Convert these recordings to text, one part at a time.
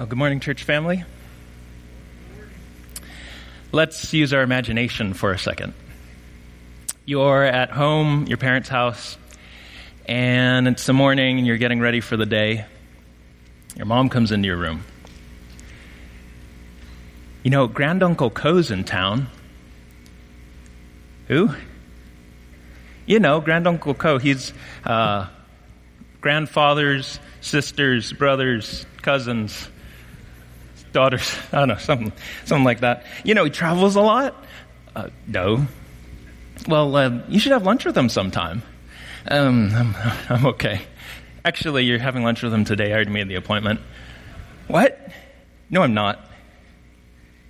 Well, good morning, church family. Let's use our imagination for a second. You're at home, your parents' house, and it's the morning and you're getting ready for the day. Your mom comes into your room. You know, Granduncle Co's in town. Who? You know, Granduncle Co. He's uh, grandfathers, sisters, brothers, cousins, daughters. I don't know, something, something like that. You know, he travels a lot. Uh, no. Well, uh, you should have lunch with him sometime. Um, I'm, I'm okay. Actually, you're having lunch with him today. I already made the appointment. What? No, I'm not.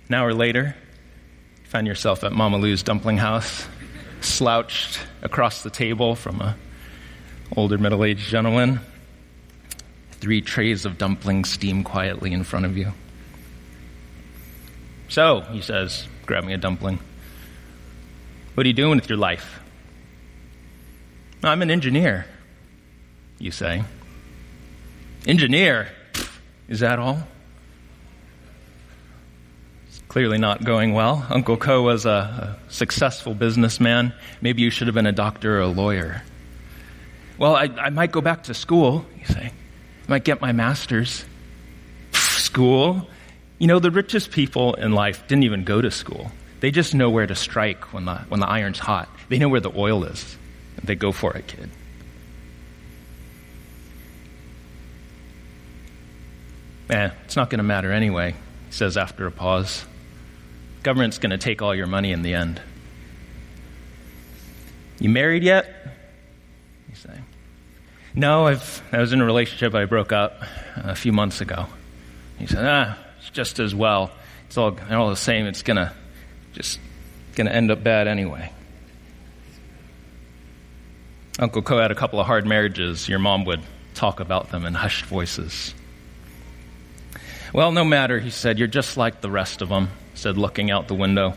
An hour later, you find yourself at Mama Lou's dumpling house, slouched across the table from a older middle-aged gentleman. Three trays of dumplings steam quietly in front of you. So, he says, grabbing a dumpling, what are you doing with your life? I'm an engineer, you say. Engineer? Is that all? It's clearly not going well. Uncle Co was a, a successful businessman. Maybe you should have been a doctor or a lawyer. Well, I, I might go back to school, you say. I might get my master's. School? You know, the richest people in life didn't even go to school. They just know where to strike when the, when the iron's hot. They know where the oil is. They go for it, kid. Eh, it's not going to matter anyway, he says after a pause. Government's going to take all your money in the end. You married yet? You say. No, I've, I was in a relationship I broke up a few months ago. He said, ah, just as well. It's all, all the same. It's gonna just gonna end up bad anyway. Uncle Co had a couple of hard marriages. Your mom would talk about them in hushed voices. Well, no matter, he said, you're just like the rest of them, said looking out the window.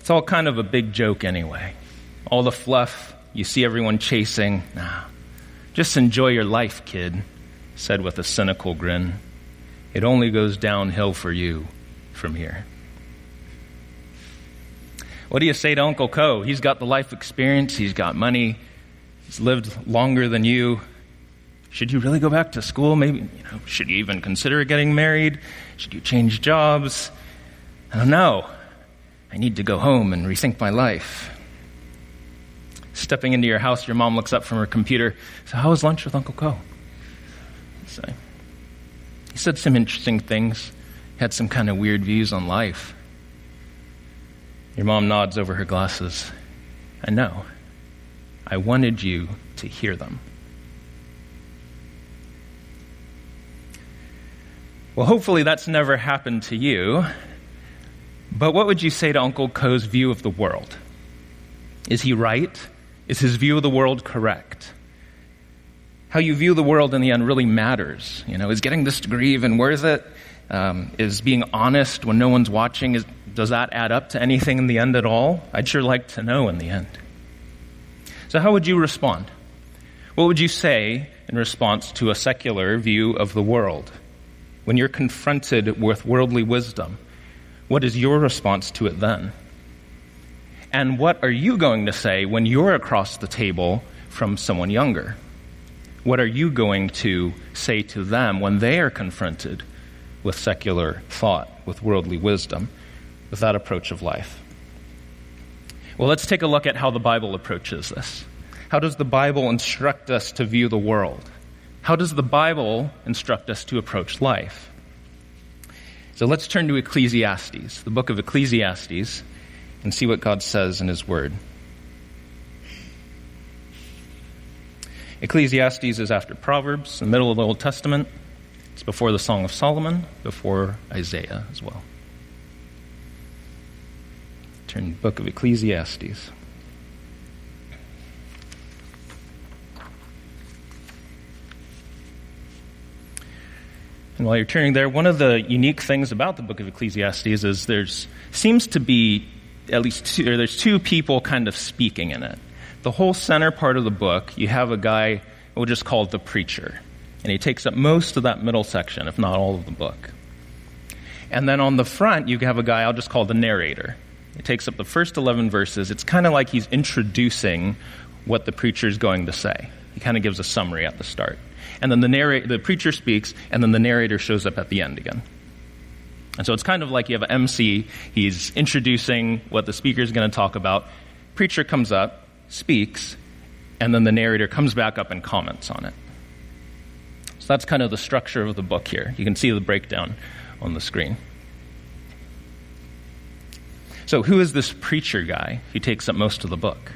It's all kind of a big joke anyway. All the fluff, you see everyone chasing. Nah, just enjoy your life, kid, said with a cynical grin. It only goes downhill for you from here. What do you say to Uncle Co? He's got the life experience, he's got money, he's lived longer than you. Should you really go back to school? Maybe, you know, should you even consider getting married? Should you change jobs? I don't know. I need to go home and rethink my life. Stepping into your house, your mom looks up from her computer. So, how was lunch with Uncle Co? Say. He said some interesting things, had some kind of weird views on life. Your mom nods over her glasses. I know. I wanted you to hear them. Well, hopefully that's never happened to you. But what would you say to Uncle Co's view of the world? Is he right? Is his view of the world correct? How you view the world in the end really matters. You know, is getting this degree even worth it? Um, is being honest when no one's watching, is, does that add up to anything in the end at all? I'd sure like to know in the end. So, how would you respond? What would you say in response to a secular view of the world? When you're confronted with worldly wisdom, what is your response to it then? And what are you going to say when you're across the table from someone younger? What are you going to say to them when they are confronted with secular thought, with worldly wisdom, with that approach of life? Well, let's take a look at how the Bible approaches this. How does the Bible instruct us to view the world? How does the Bible instruct us to approach life? So let's turn to Ecclesiastes, the book of Ecclesiastes, and see what God says in His Word. Ecclesiastes is after Proverbs, the middle of the Old Testament. It's before the Song of Solomon, before Isaiah as well. Turn to the book of Ecclesiastes. And while you're turning there, one of the unique things about the book of Ecclesiastes is there's seems to be at least two, or there's two people kind of speaking in it the whole center part of the book, you have a guy, we'll just call it the preacher. And he takes up most of that middle section, if not all of the book. And then on the front, you have a guy I'll just call the narrator. It takes up the first 11 verses. It's kind of like he's introducing what the preacher is going to say. He kind of gives a summary at the start. And then the, narrator, the preacher speaks, and then the narrator shows up at the end again. And so it's kind of like you have an MC, he's introducing what the speaker is going to talk about. Preacher comes up, speaks, and then the narrator comes back up and comments on it. So that's kind of the structure of the book here. You can see the breakdown on the screen. So, who is this preacher guy who takes up most of the book?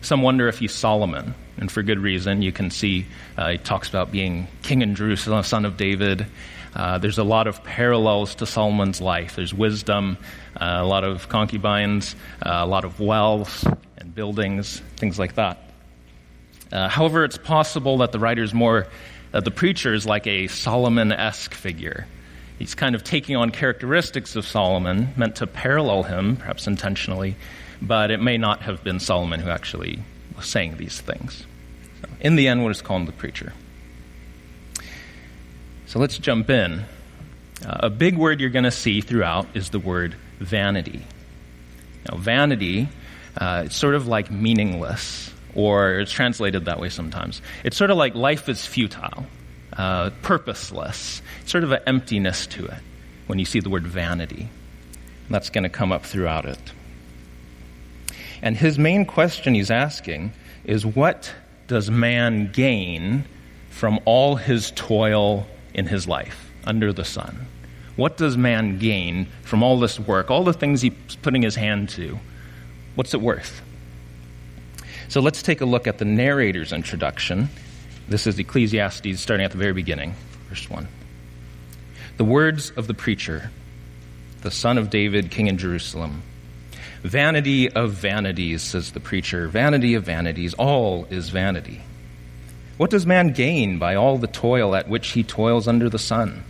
Some wonder if he's Solomon, and for good reason. You can see uh, he talks about being king in Jerusalem, son of David. Uh, there's a lot of parallels to Solomon's life. There's wisdom, uh, a lot of concubines, uh, a lot of wealth and buildings, things like that. Uh, however, it's possible that the writer's more, that the preacher is like a Solomon esque figure. He's kind of taking on characteristics of Solomon, meant to parallel him, perhaps intentionally, but it may not have been Solomon who actually was saying these things. So in the end, we'll just call him the preacher. So let's jump in. Uh, a big word you're going to see throughout is the word vanity. Now, vanity, uh, it's sort of like meaningless, or it's translated that way sometimes. It's sort of like life is futile uh, purposeless, sort of an emptiness to it when you see the word vanity. And that's going to come up throughout it. And his main question he's asking is what does man gain from all his toil in his life under the sun? What does man gain from all this work, all the things he's putting his hand to? What's it worth? So let's take a look at the narrator's introduction this is Ecclesiastes, starting at the very beginning, verse 1. The words of the preacher, the son of David, king in Jerusalem. Vanity of vanities, says the preacher, vanity of vanities, all is vanity. What does man gain by all the toil at which he toils under the sun?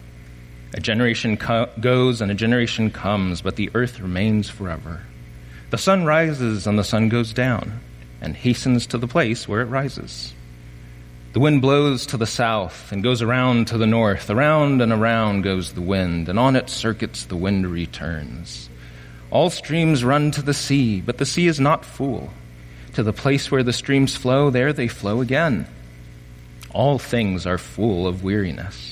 A generation co- goes and a generation comes, but the earth remains forever. The sun rises and the sun goes down, and hastens to the place where it rises. The wind blows to the south and goes around to the north. Around and around goes the wind, and on its circuits the wind returns. All streams run to the sea, but the sea is not full. To the place where the streams flow, there they flow again. All things are full of weariness.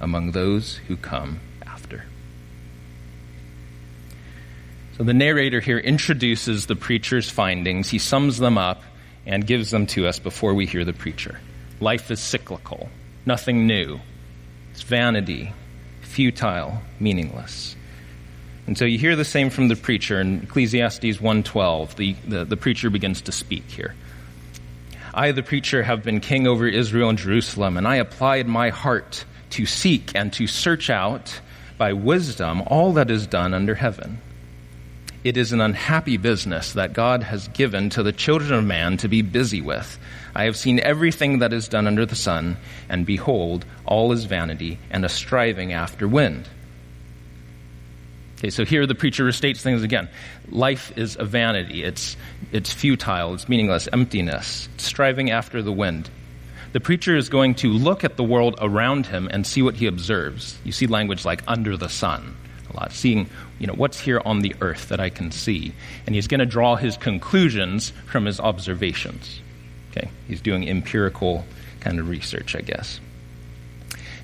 among those who come after. So the narrator here introduces the preacher's findings, he sums them up, and gives them to us before we hear the preacher. Life is cyclical, nothing new. It's vanity, futile, meaningless. And so you hear the same from the preacher in Ecclesiastes 1:12. The, the, the preacher begins to speak here. I, the preacher, have been king over Israel and Jerusalem, and I applied my heart to seek and to search out by wisdom all that is done under heaven. It is an unhappy business that God has given to the children of man to be busy with. I have seen everything that is done under the sun, and behold, all is vanity and a striving after wind. Okay, so here the preacher restates things again. Life is a vanity. It's, it's futile. It's meaningless. Emptiness. Striving after the wind. The preacher is going to look at the world around him and see what he observes. You see language like under the sun a lot, seeing you know what's here on the earth that I can see, and he's going to draw his conclusions from his observations. Okay, he's doing empirical kind of research, I guess.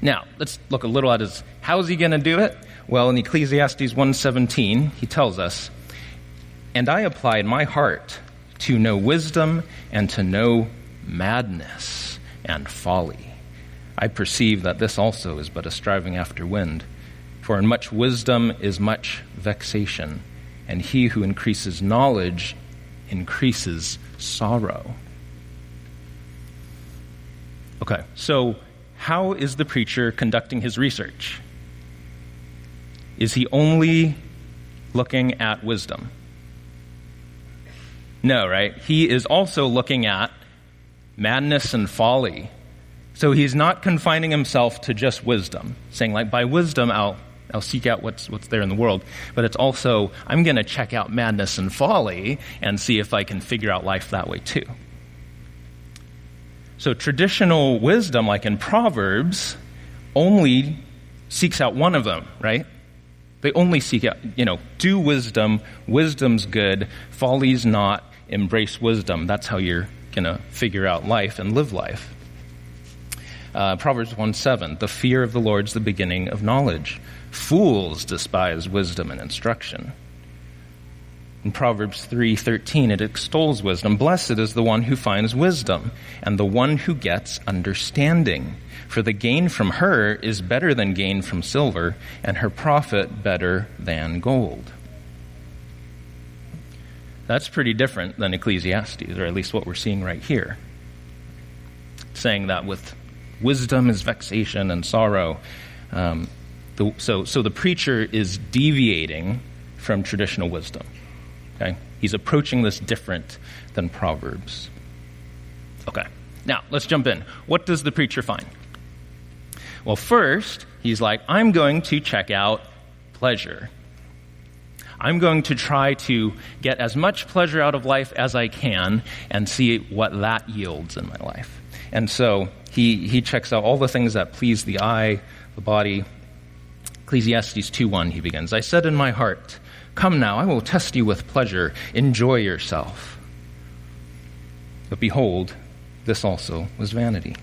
Now let's look a little at his. How is he going to do it? Well, in Ecclesiastes 1:17, he tells us, "And I applied my heart to know wisdom and to know madness and folly." I perceive that this also is but a striving after wind. For in much wisdom is much vexation, and he who increases knowledge increases sorrow. Okay, so how is the preacher conducting his research? Is he only looking at wisdom? No, right? He is also looking at madness and folly. So he's not confining himself to just wisdom, saying, like, by wisdom, I'll, I'll seek out what's, what's there in the world. But it's also, I'm going to check out madness and folly and see if I can figure out life that way too. So traditional wisdom, like in Proverbs, only seeks out one of them, right? They only seek out, you know, do wisdom, wisdom's good, folly's not, embrace wisdom. That's how you're going to figure out life and live life. Uh, Proverbs 1 7, the fear of the Lord is the beginning of knowledge. Fools despise wisdom and instruction. In Proverbs 3:13 it extols wisdom. Blessed is the one who finds wisdom and the one who gets understanding, for the gain from her is better than gain from silver and her profit better than gold. That's pretty different than Ecclesiastes, or at least what we're seeing right here. Saying that with wisdom is vexation and sorrow. Um, the, so, so the preacher is deviating from traditional wisdom. Okay? He's approaching this different than Proverbs. Okay. Now, let's jump in. What does the preacher find? Well, first, he's like, I'm going to check out pleasure. I'm going to try to get as much pleasure out of life as I can and see what that yields in my life. And so he, he checks out all the things that please the eye, the body. Ecclesiastes 2:1 he begins, I said in my heart, Come now, I will test you with pleasure. Enjoy yourself. But behold, this also was vanity.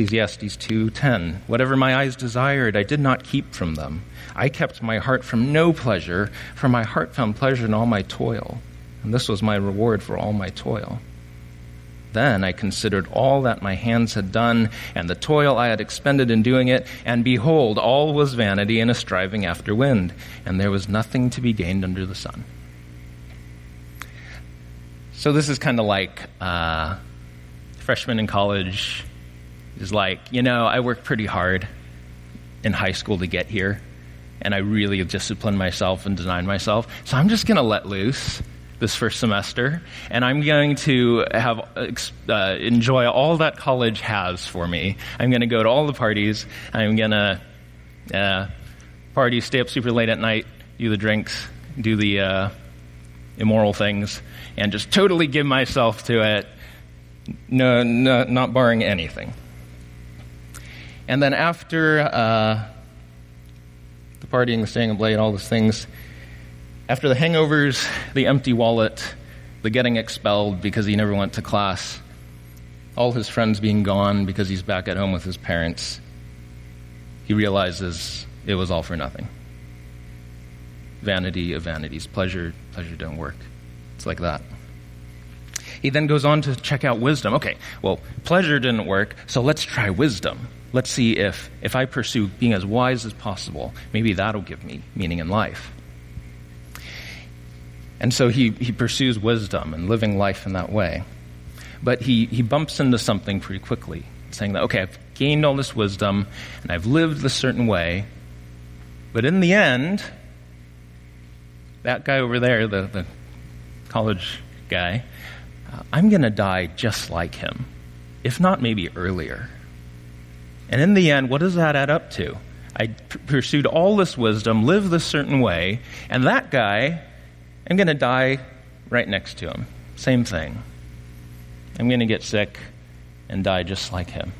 Ecclesiastes 2:10 Whatever my eyes desired I did not keep from them. I kept my heart from no pleasure for my heart found pleasure in all my toil. And this was my reward for all my toil. Then I considered all that my hands had done, and the toil I had expended in doing it, and behold, all was vanity and a striving after wind, and there was nothing to be gained under the sun. So this is kind of like uh, freshman in college is like, you know, I worked pretty hard in high school to get here, and I really disciplined myself and designed myself, so I'm just going to let loose this first semester, and I'm going to have uh, enjoy all that college has for me. I'm going to go to all the parties. I'm going to uh, party, stay up super late at night, do the drinks, do the uh, immoral things, and just totally give myself to it, no, no, not barring anything. And then after uh, the partying, the staying up late, all those things, after the hangovers, the empty wallet, the getting expelled because he never went to class, all his friends being gone because he's back at home with his parents, he realizes it was all for nothing. Vanity of vanities. Pleasure, pleasure don't work. It's like that. He then goes on to check out wisdom. Okay, well, pleasure didn't work, so let's try wisdom. Let's see if, if I pursue being as wise as possible, maybe that'll give me meaning in life. And so he, he pursues wisdom and living life in that way. But he, he bumps into something pretty quickly, saying that, okay, I've gained all this wisdom and I've lived a certain way, but in the end, that guy over there, the, the college guy, uh, I'm going to die just like him, if not maybe earlier. And in the end, what does that add up to? I p- pursued all this wisdom, lived this certain way, and that guy I'm going to die right next to him. Same thing. I'm going to get sick and die just like him.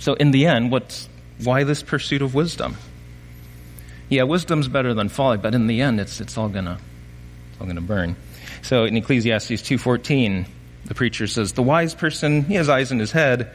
So, in the end, what's, why this pursuit of wisdom? Yeah, wisdom's better than folly, but in the end, it's, it's all going to all gonna burn. So, in Ecclesiastes 2.14, the preacher says, The wise person, he has eyes in his head,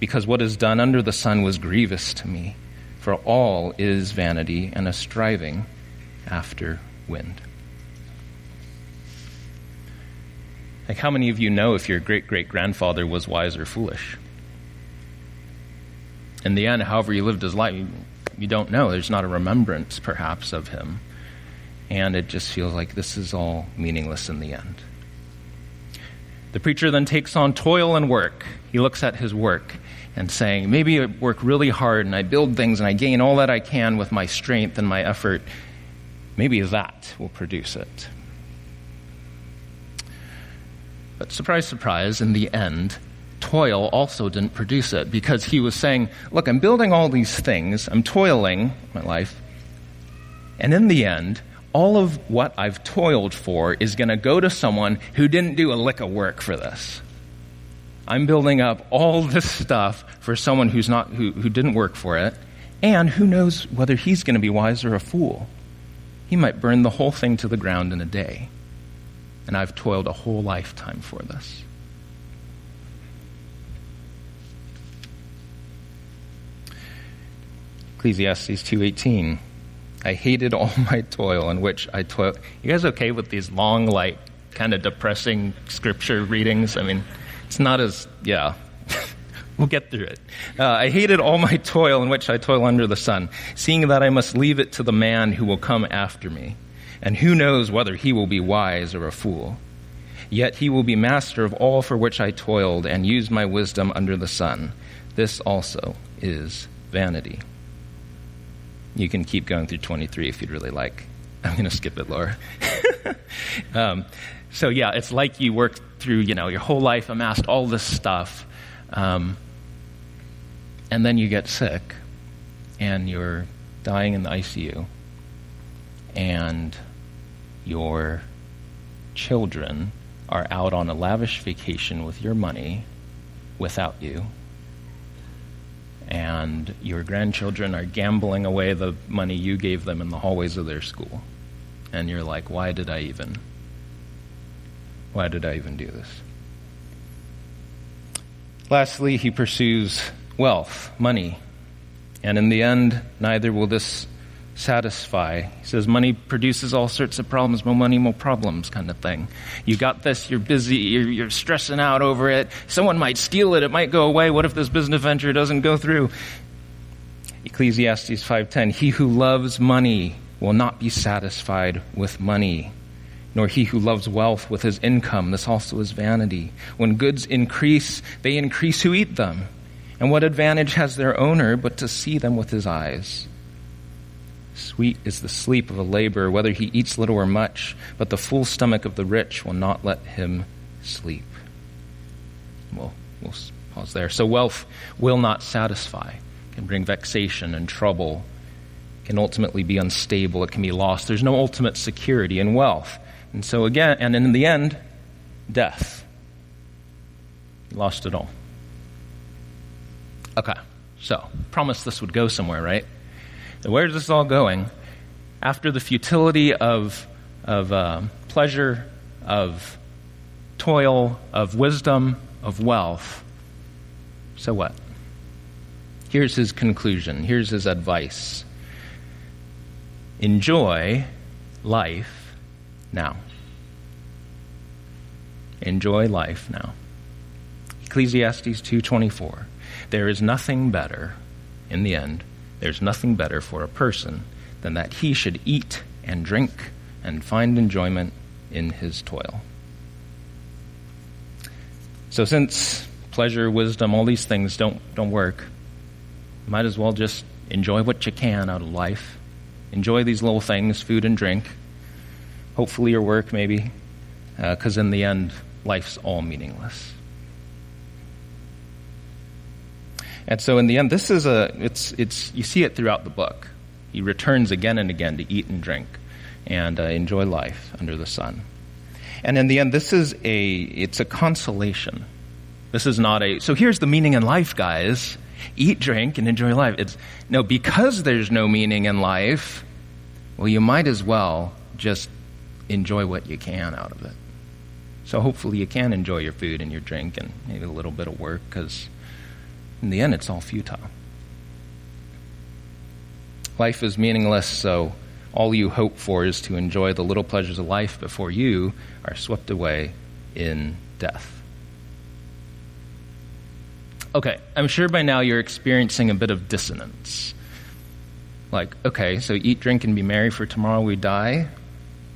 because what is done under the sun was grievous to me, for all is vanity and a striving after wind. Like, how many of you know if your great great grandfather was wise or foolish? In the end, however you lived his life, you don't know. There's not a remembrance, perhaps, of him. And it just feels like this is all meaningless in the end. The preacher then takes on toil and work. He looks at his work and saying, maybe I work really hard and I build things and I gain all that I can with my strength and my effort. Maybe that will produce it. But surprise, surprise, in the end, toil also didn't produce it because he was saying, Look, I'm building all these things, I'm toiling my life, and in the end, all of what I've toiled for is going to go to someone who didn't do a lick of work for this. I'm building up all this stuff for someone who's not, who, who didn't work for it, and who knows whether he's going to be wise or a fool. He might burn the whole thing to the ground in a day. And I've toiled a whole lifetime for this. Ecclesiastes 2:18 I hated all my toil in which I toiled. You guys okay with these long, like, kind of depressing scripture readings? I mean, it's not as, yeah. we'll get through it. Uh, I hated all my toil in which I toil under the sun, seeing that I must leave it to the man who will come after me. And who knows whether he will be wise or a fool? Yet he will be master of all for which I toiled and used my wisdom under the sun. This also is vanity. You can keep going through 23 if you'd really like. I'm going to skip it, Laura. um, so yeah, it's like you worked through, you know, your whole life, amassed all this stuff, um, and then you get sick, and you're dying in the ICU, and your children are out on a lavish vacation with your money without you and your grandchildren are gambling away the money you gave them in the hallways of their school. And you're like, why did I even? Why did I even do this? Lastly, he pursues wealth, money. And in the end, neither will this satisfy. He says money produces all sorts of problems, more money, more problems, kind of thing. You got this, you're busy, you're, you're, stressing out over it. Someone might steal it, it might go away. What if this business venture doesn't go through? Ecclesiastes 5:10 He who loves money will not be satisfied with money, nor he who loves wealth with his income. This also is vanity. When goods increase, they increase who eat them. And what advantage has their owner but to see them with his eyes? Sweet is the sleep of a laborer, whether he eats little or much, but the full stomach of the rich will not let him sleep. Well, we'll pause there. So, wealth will not satisfy, can bring vexation and trouble, can ultimately be unstable, it can be lost. There's no ultimate security in wealth. And so, again, and in the end, death. Lost it all. Okay, so, promised this would go somewhere, right? where is this all going? After the futility of, of uh, pleasure, of toil, of wisdom, of wealth, so what? Here's his conclusion. Here's his advice Enjoy life now. Enjoy life now. Ecclesiastes 2:24 There is nothing better in the end there's nothing better for a person than that he should eat and drink and find enjoyment in his toil. So, since pleasure, wisdom, all these things don't, don't work, might as well just enjoy what you can out of life. Enjoy these little things, food and drink. Hopefully, your work, maybe, because uh, in the end, life's all meaningless. And so in the end, this is a, it's, it's, you see it throughout the book. He returns again and again to eat and drink and uh, enjoy life under the sun. And in the end, this is a, it's a consolation. This is not a, so here's the meaning in life, guys. Eat, drink, and enjoy life. It's, no, because there's no meaning in life, well, you might as well just enjoy what you can out of it. So hopefully you can enjoy your food and your drink and maybe a little bit of work because In the end, it's all futile. Life is meaningless, so all you hope for is to enjoy the little pleasures of life before you are swept away in death. Okay, I'm sure by now you're experiencing a bit of dissonance. Like, okay, so eat, drink, and be merry, for tomorrow we die.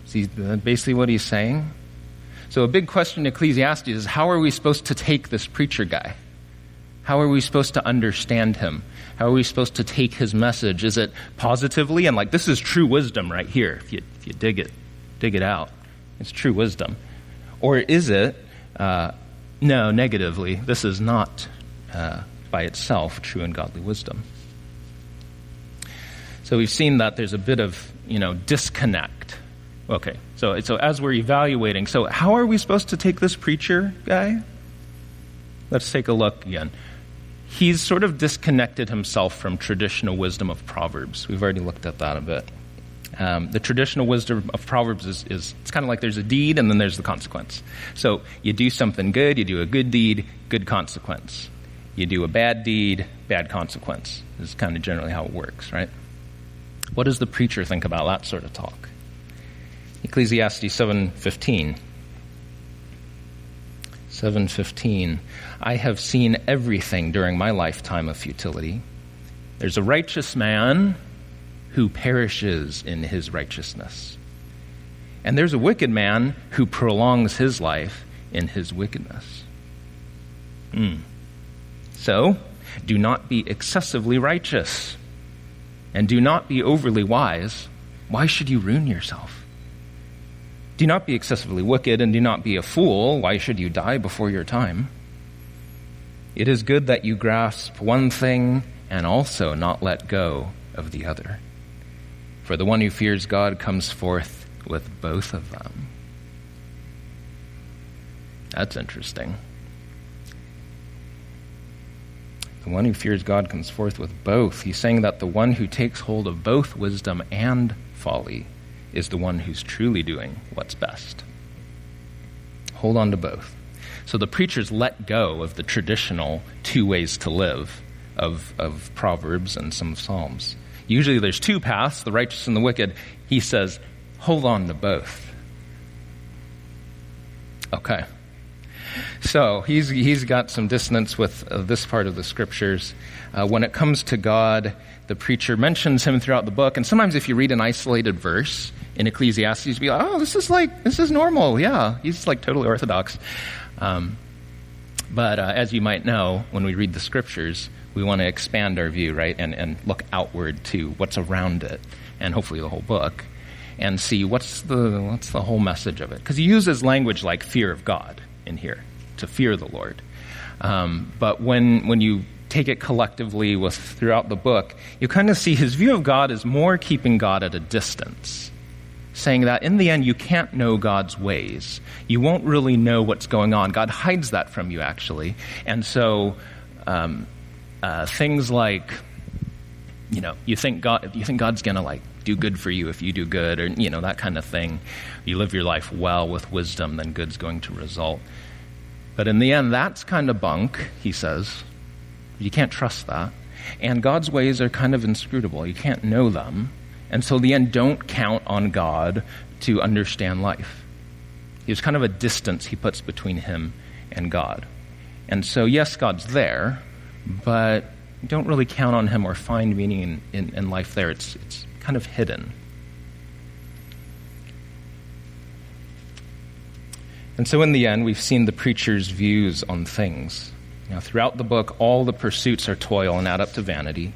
See, basically what he's saying. So, a big question in Ecclesiastes is how are we supposed to take this preacher guy? How are we supposed to understand him? How are we supposed to take his message? Is it positively? And like, this is true wisdom right here, if you, if you dig it, dig it out. It's true wisdom. Or is it, uh, no, negatively, this is not uh, by itself true and godly wisdom. So we've seen that there's a bit of, you know, disconnect. Okay, so, so as we're evaluating, so how are we supposed to take this preacher guy? Let's take a look again. He's sort of disconnected himself from traditional wisdom of Proverbs. We've already looked at that a bit. Um, the traditional wisdom of Proverbs is, is it's kind of like there's a deed and then there's the consequence. So you do something good, you do a good deed, good consequence. You do a bad deed, bad consequence. Is kind of generally how it works, right? What does the preacher think about that sort of talk? Ecclesiastes 7:15 7:15 I have seen everything during my lifetime of futility. There's a righteous man who perishes in his righteousness. And there's a wicked man who prolongs his life in his wickedness. Hmm. So, do not be excessively righteous, and do not be overly wise. Why should you ruin yourself? Do not be excessively wicked, and do not be a fool. Why should you die before your time? It is good that you grasp one thing and also not let go of the other. For the one who fears God comes forth with both of them. That's interesting. The one who fears God comes forth with both. He's saying that the one who takes hold of both wisdom and folly is the one who's truly doing what's best. Hold on to both. So the preachers let go of the traditional two ways to live of, of Proverbs and some Psalms. Usually there's two paths, the righteous and the wicked. He says, hold on to both. Okay. So he's, he's got some dissonance with uh, this part of the scriptures. Uh, when it comes to God, the preacher mentions him throughout the book. And sometimes if you read an isolated verse in Ecclesiastes, you be like, oh, this is like, this is normal. Yeah, he's like totally orthodox. Um, but uh, as you might know, when we read the scriptures, we want to expand our view, right? And, and look outward to what's around it, and hopefully the whole book, and see what's the, what's the whole message of it. Because he uses language like fear of God in here to fear the Lord. Um, but when, when you take it collectively with throughout the book, you kind of see his view of God is more keeping God at a distance, saying that in the end you can't know God's ways. You won't really know what's going on. God hides that from you, actually. And so um, uh, things like, you know, you think God, you think God's gonna like do good for you if you do good, or you know that kind of thing. You live your life well with wisdom, then good's going to result. But in the end, that's kind of bunk, he says. You can't trust that. And God's ways are kind of inscrutable. You can't know them. And so, in the end, don't count on God to understand life. There's kind of a distance he puts between him and God. And so, yes, God's there, but don't really count on him or find meaning in, in, in life there. It's, it's kind of hidden. And so, in the end, we've seen the preacher's views on things. Now, throughout the book, all the pursuits are toil and add up to vanity.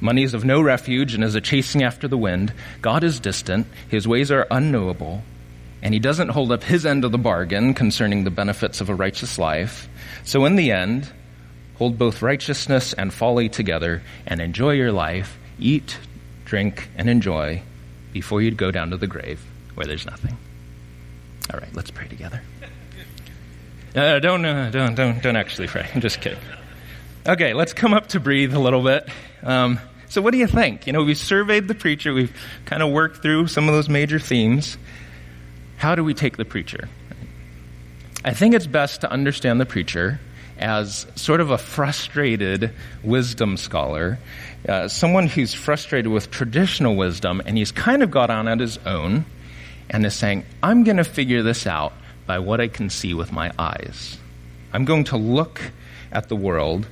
Money is of no refuge and is a chasing after the wind. God is distant, his ways are unknowable, and he doesn't hold up his end of the bargain concerning the benefits of a righteous life. So, in the end, hold both righteousness and folly together and enjoy your life. Eat, drink, and enjoy before you go down to the grave where there's nothing. All right, let's pray together. Uh, don't, uh, don't, don't, don't actually pray. I'm just kidding. Okay, let's come up to breathe a little bit. Um, so, what do you think? You know, we've surveyed the preacher, we've kind of worked through some of those major themes. How do we take the preacher? I think it's best to understand the preacher as sort of a frustrated wisdom scholar, uh, someone who's frustrated with traditional wisdom, and he's kind of got on at his own and is saying, I'm going to figure this out by what I can see with my eyes. I'm going to look at the world,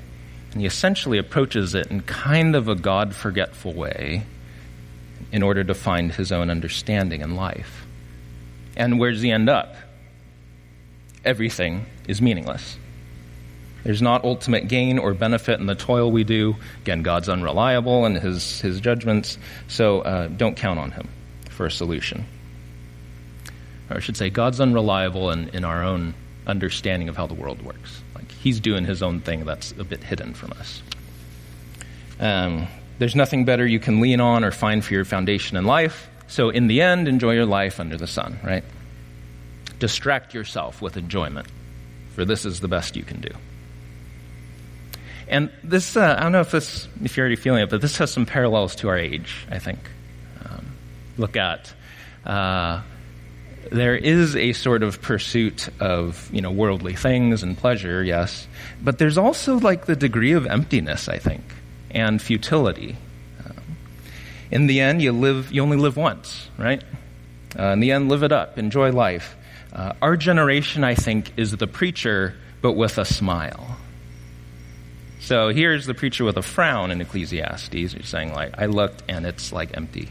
and he essentially approaches it in kind of a God forgetful way in order to find his own understanding in life. And where does he end up? Everything is meaningless. There's not ultimate gain or benefit in the toil we do. Again, God's unreliable in his, his judgments, so uh, don't count on him for a solution. Or I should say, God's unreliable in, in our own understanding of how the world works. Like, he's doing his own thing that's a bit hidden from us. Um, there's nothing better you can lean on or find for your foundation in life. So, in the end, enjoy your life under the sun, right? Distract yourself with enjoyment, for this is the best you can do. And this, uh, I don't know if this, if you're already feeling it, but this has some parallels to our age, I think. Um, look at, uh, there is a sort of pursuit of, you know, worldly things and pleasure, yes, but there's also like the degree of emptiness, I think, and futility. Um, in the end, you live, you only live once, right? Uh, in the end, live it up, enjoy life. Uh, our generation, I think, is the preacher, but with a smile. So here's the preacher with a frown in Ecclesiastes. He's saying, like, I looked and it's like empty.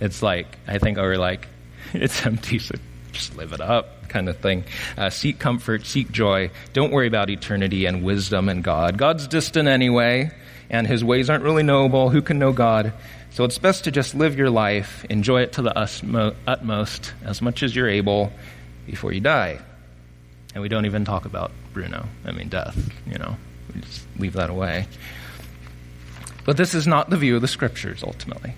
It's like, I think, or like, it's empty, so just live it up kind of thing. Uh, seek comfort, seek joy. Don't worry about eternity and wisdom and God. God's distant anyway, and his ways aren't really knowable. Who can know God? So it's best to just live your life, enjoy it to the utmost, as much as you're able, before you die. And we don't even talk about Bruno. I mean, death, you know. We just leave that away. But this is not the view of the scriptures, ultimately.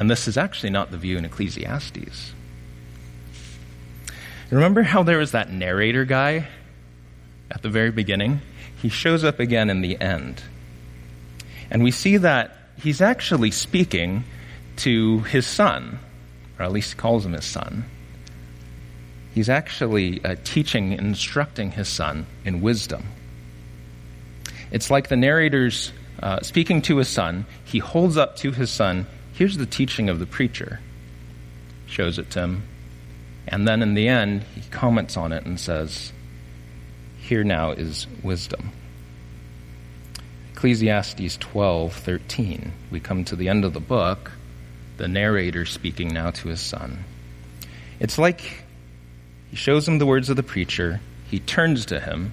And this is actually not the view in Ecclesiastes. Remember how there was that narrator guy at the very beginning? He shows up again in the end. And we see that he's actually speaking to his son, or at least he calls him his son. He's actually uh, teaching, and instructing his son in wisdom. It's like the narrator's uh, speaking to his son. He holds up to his son, here's the teaching of the preacher, shows it to him. And then in the end, he comments on it and says, Here now is wisdom. Ecclesiastes 12:13. We come to the end of the book, the narrator speaking now to his son. It's like he shows him the words of the preacher, he turns to him,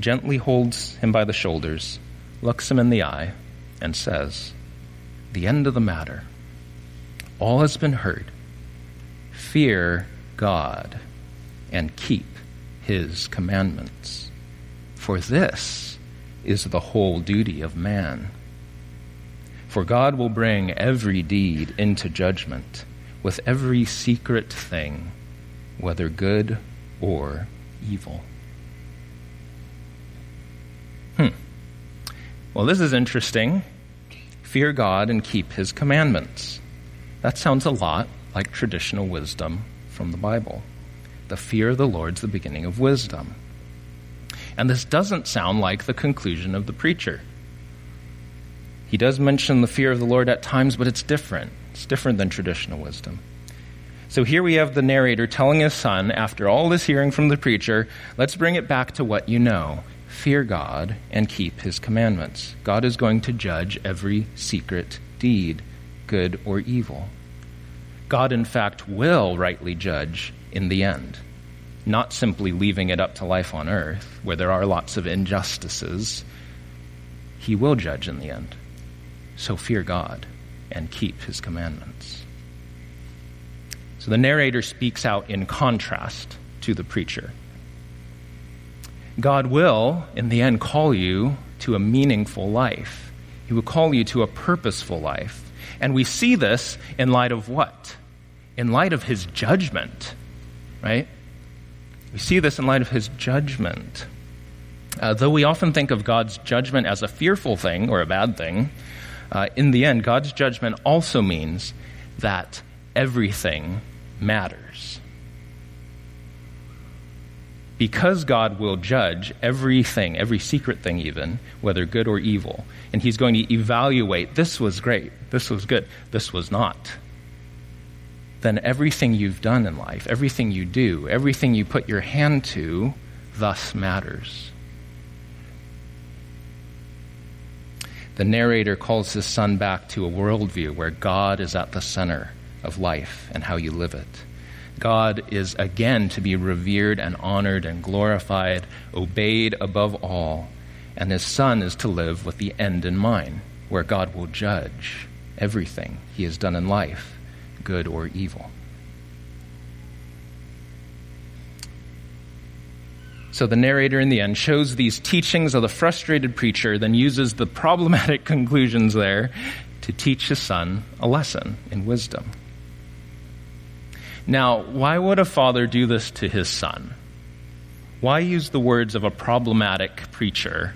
gently holds him by the shoulders, looks him in the eye, and says, The end of the matter. All has been heard. Fear God and keep his commandments. For this is the whole duty of man. For God will bring every deed into judgment with every secret thing, whether good or evil. Hmm. Well, this is interesting. Fear God and keep his commandments. That sounds a lot like traditional wisdom from the Bible. The fear of the Lord's the beginning of wisdom. And this doesn't sound like the conclusion of the preacher. He does mention the fear of the Lord at times, but it's different. It's different than traditional wisdom. So here we have the narrator telling his son, after all this hearing from the preacher, let's bring it back to what you know fear God and keep his commandments. God is going to judge every secret deed, good or evil. God, in fact, will rightly judge in the end, not simply leaving it up to life on earth, where there are lots of injustices. He will judge in the end. So fear God and keep his commandments. So the narrator speaks out in contrast to the preacher. God will, in the end, call you to a meaningful life. He will call you to a purposeful life. And we see this in light of what? In light of his judgment, right? We see this in light of his judgment. Uh, though we often think of God's judgment as a fearful thing or a bad thing, uh, in the end, God's judgment also means that everything matters. Because God will judge everything, every secret thing, even, whether good or evil, and He's going to evaluate this was great, this was good, this was not, then everything you've done in life, everything you do, everything you put your hand to, thus matters. The narrator calls his son back to a worldview where God is at the center of life and how you live it. God is again to be revered and honored and glorified, obeyed above all, and his son is to live with the end in mind, where God will judge everything he has done in life, good or evil. So the narrator in the end shows these teachings of the frustrated preacher, then uses the problematic conclusions there to teach his son a lesson in wisdom. Now, why would a father do this to his son? Why use the words of a problematic preacher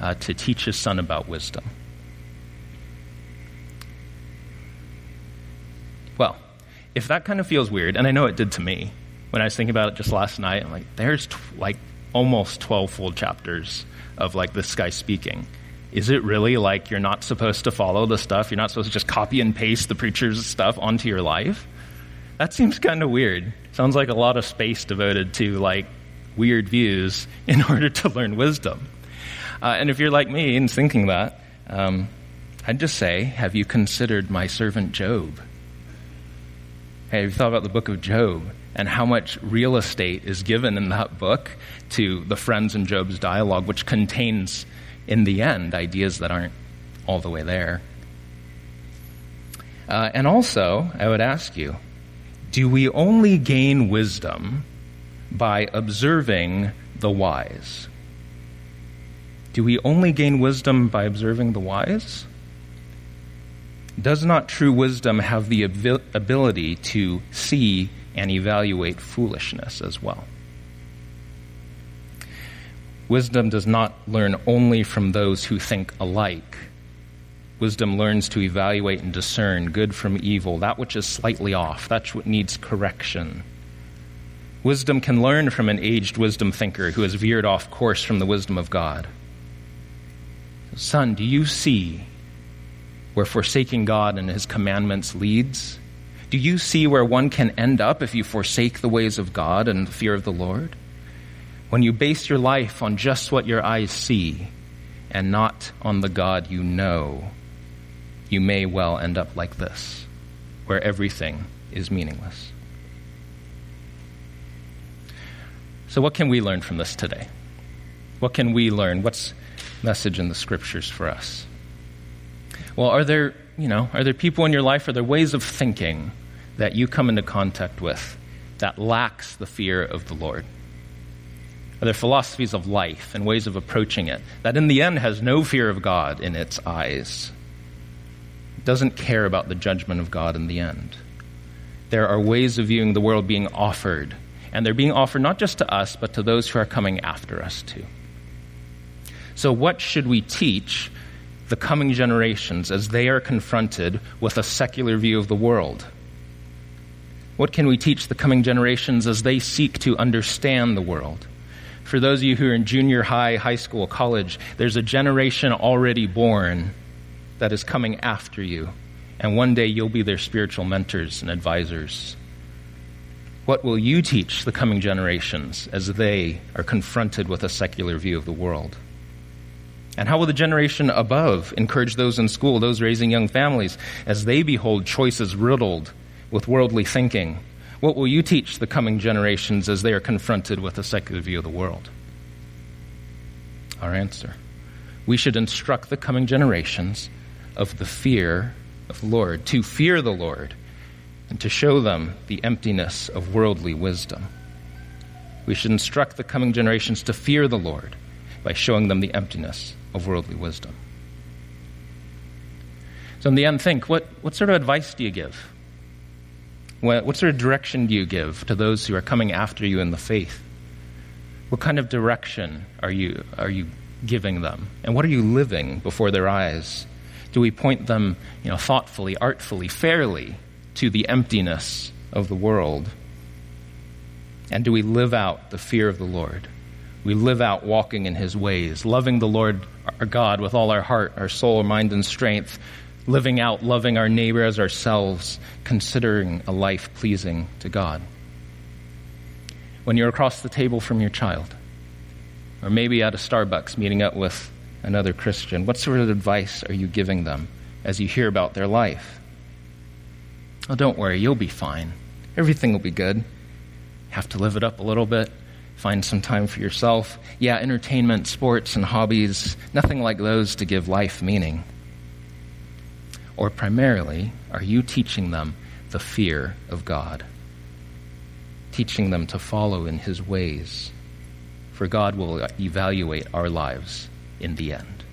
uh, to teach his son about wisdom? Well, if that kind of feels weird, and I know it did to me when I was thinking about it just last night, I'm like, there's tw- like almost 12 full chapters of like this guy speaking. Is it really like you're not supposed to follow the stuff? You're not supposed to just copy and paste the preacher's stuff onto your life? That seems kind of weird. Sounds like a lot of space devoted to like weird views in order to learn wisdom. Uh, and if you're like me and thinking that, um, I'd just say, have you considered my servant Job? Hey, have you thought about the book of Job and how much real estate is given in that book to the friends in Job's dialogue, which contains, in the end, ideas that aren't all the way there? Uh, and also, I would ask you, do we only gain wisdom by observing the wise? Do we only gain wisdom by observing the wise? Does not true wisdom have the ability to see and evaluate foolishness as well? Wisdom does not learn only from those who think alike Wisdom learns to evaluate and discern good from evil, that which is slightly off, that's what needs correction. Wisdom can learn from an aged wisdom thinker who has veered off course from the wisdom of God. Son, do you see where forsaking God and his commandments leads? Do you see where one can end up if you forsake the ways of God and the fear of the Lord? When you base your life on just what your eyes see and not on the God you know, you may well end up like this, where everything is meaningless. So, what can we learn from this today? What can we learn? What's message in the scriptures for us? Well, are there, you know, are there people in your life, are there ways of thinking that you come into contact with that lacks the fear of the Lord? Are there philosophies of life and ways of approaching it that in the end has no fear of God in its eyes? Doesn't care about the judgment of God in the end. There are ways of viewing the world being offered, and they're being offered not just to us, but to those who are coming after us too. So, what should we teach the coming generations as they are confronted with a secular view of the world? What can we teach the coming generations as they seek to understand the world? For those of you who are in junior high, high school, college, there's a generation already born that is coming after you, and one day you'll be their spiritual mentors and advisors. What will you teach the coming generations as they are confronted with a secular view of the world? And how will the generation above encourage those in school, those raising young families, as they behold choices riddled with worldly thinking? What will you teach the coming generations as they are confronted with a secular view of the world? Our answer. We should instruct the coming generations of the fear of the Lord, to fear the Lord, and to show them the emptiness of worldly wisdom. We should instruct the coming generations to fear the Lord by showing them the emptiness of worldly wisdom. So, in the end, think what, what sort of advice do you give? What, what sort of direction do you give to those who are coming after you in the faith? What kind of direction are you, are you giving them? And what are you living before their eyes? Do we point them you know, thoughtfully, artfully, fairly to the emptiness of the world? And do we live out the fear of the Lord? We live out walking in his ways, loving the Lord our God with all our heart, our soul, mind, and strength, living out loving our neighbor as ourselves, considering a life pleasing to God. When you're across the table from your child, or maybe at a Starbucks meeting up with another Christian, what sort of advice are you giving them as you hear about their life? Oh, don't worry, you'll be fine. Everything will be good. Have to live it up a little bit. Find some time for yourself. Yeah, entertainment, sports, and hobbies, nothing like those to give life meaning. Or primarily, are you teaching them the fear of God? Teaching them to follow in His ways? For God will evaluate our lives in the end.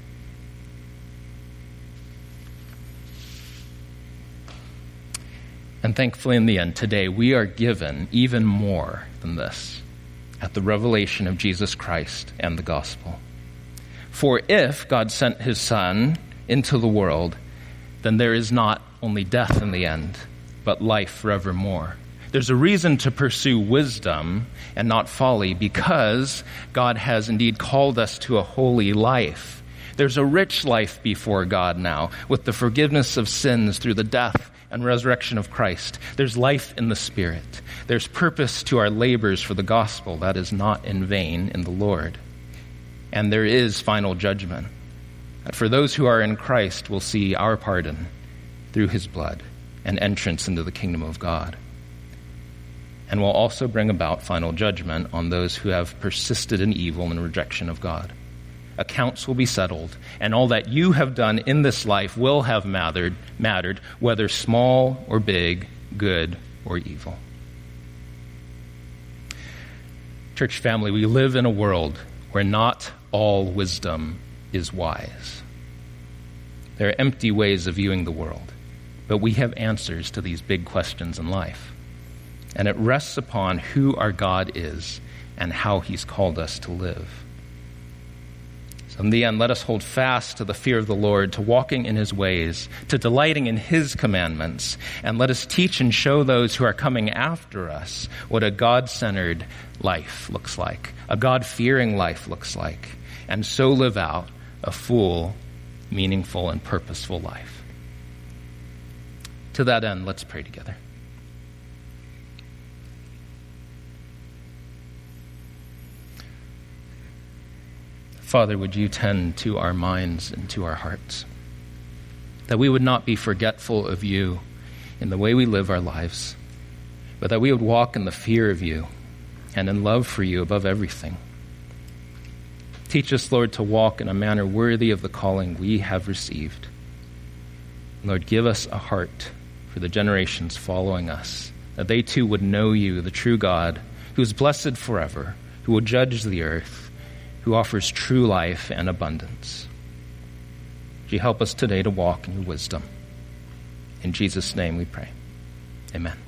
And thankfully, in the end, today, we are given even more than this at the revelation of Jesus Christ and the gospel. For if God sent his Son into the world, then there is not only death in the end, but life forevermore. There's a reason to pursue wisdom and not folly because God has indeed called us to a holy life. There's a rich life before God now with the forgiveness of sins through the death and resurrection of Christ. There's life in the Spirit. There's purpose to our labors for the gospel that is not in vain in the Lord. And there is final judgment that for those who are in Christ will see our pardon through his blood and entrance into the kingdom of God. And will also bring about final judgment on those who have persisted in evil and rejection of God. Accounts will be settled, and all that you have done in this life will have mattered, mattered whether small or big, good or evil. Church family, we live in a world where not all wisdom is wise. There are empty ways of viewing the world, but we have answers to these big questions in life. And it rests upon who our God is and how He's called us to live. So, in the end, let us hold fast to the fear of the Lord, to walking in His ways, to delighting in His commandments, and let us teach and show those who are coming after us what a God centered life looks like, a God fearing life looks like, and so live out a full, meaningful, and purposeful life. To that end, let's pray together. Father, would you tend to our minds and to our hearts? That we would not be forgetful of you in the way we live our lives, but that we would walk in the fear of you and in love for you above everything. Teach us, Lord, to walk in a manner worthy of the calling we have received. Lord, give us a heart for the generations following us, that they too would know you, the true God, who is blessed forever, who will judge the earth, who offers true life and abundance. Would you help us today to walk in your wisdom? In Jesus' name we pray. Amen.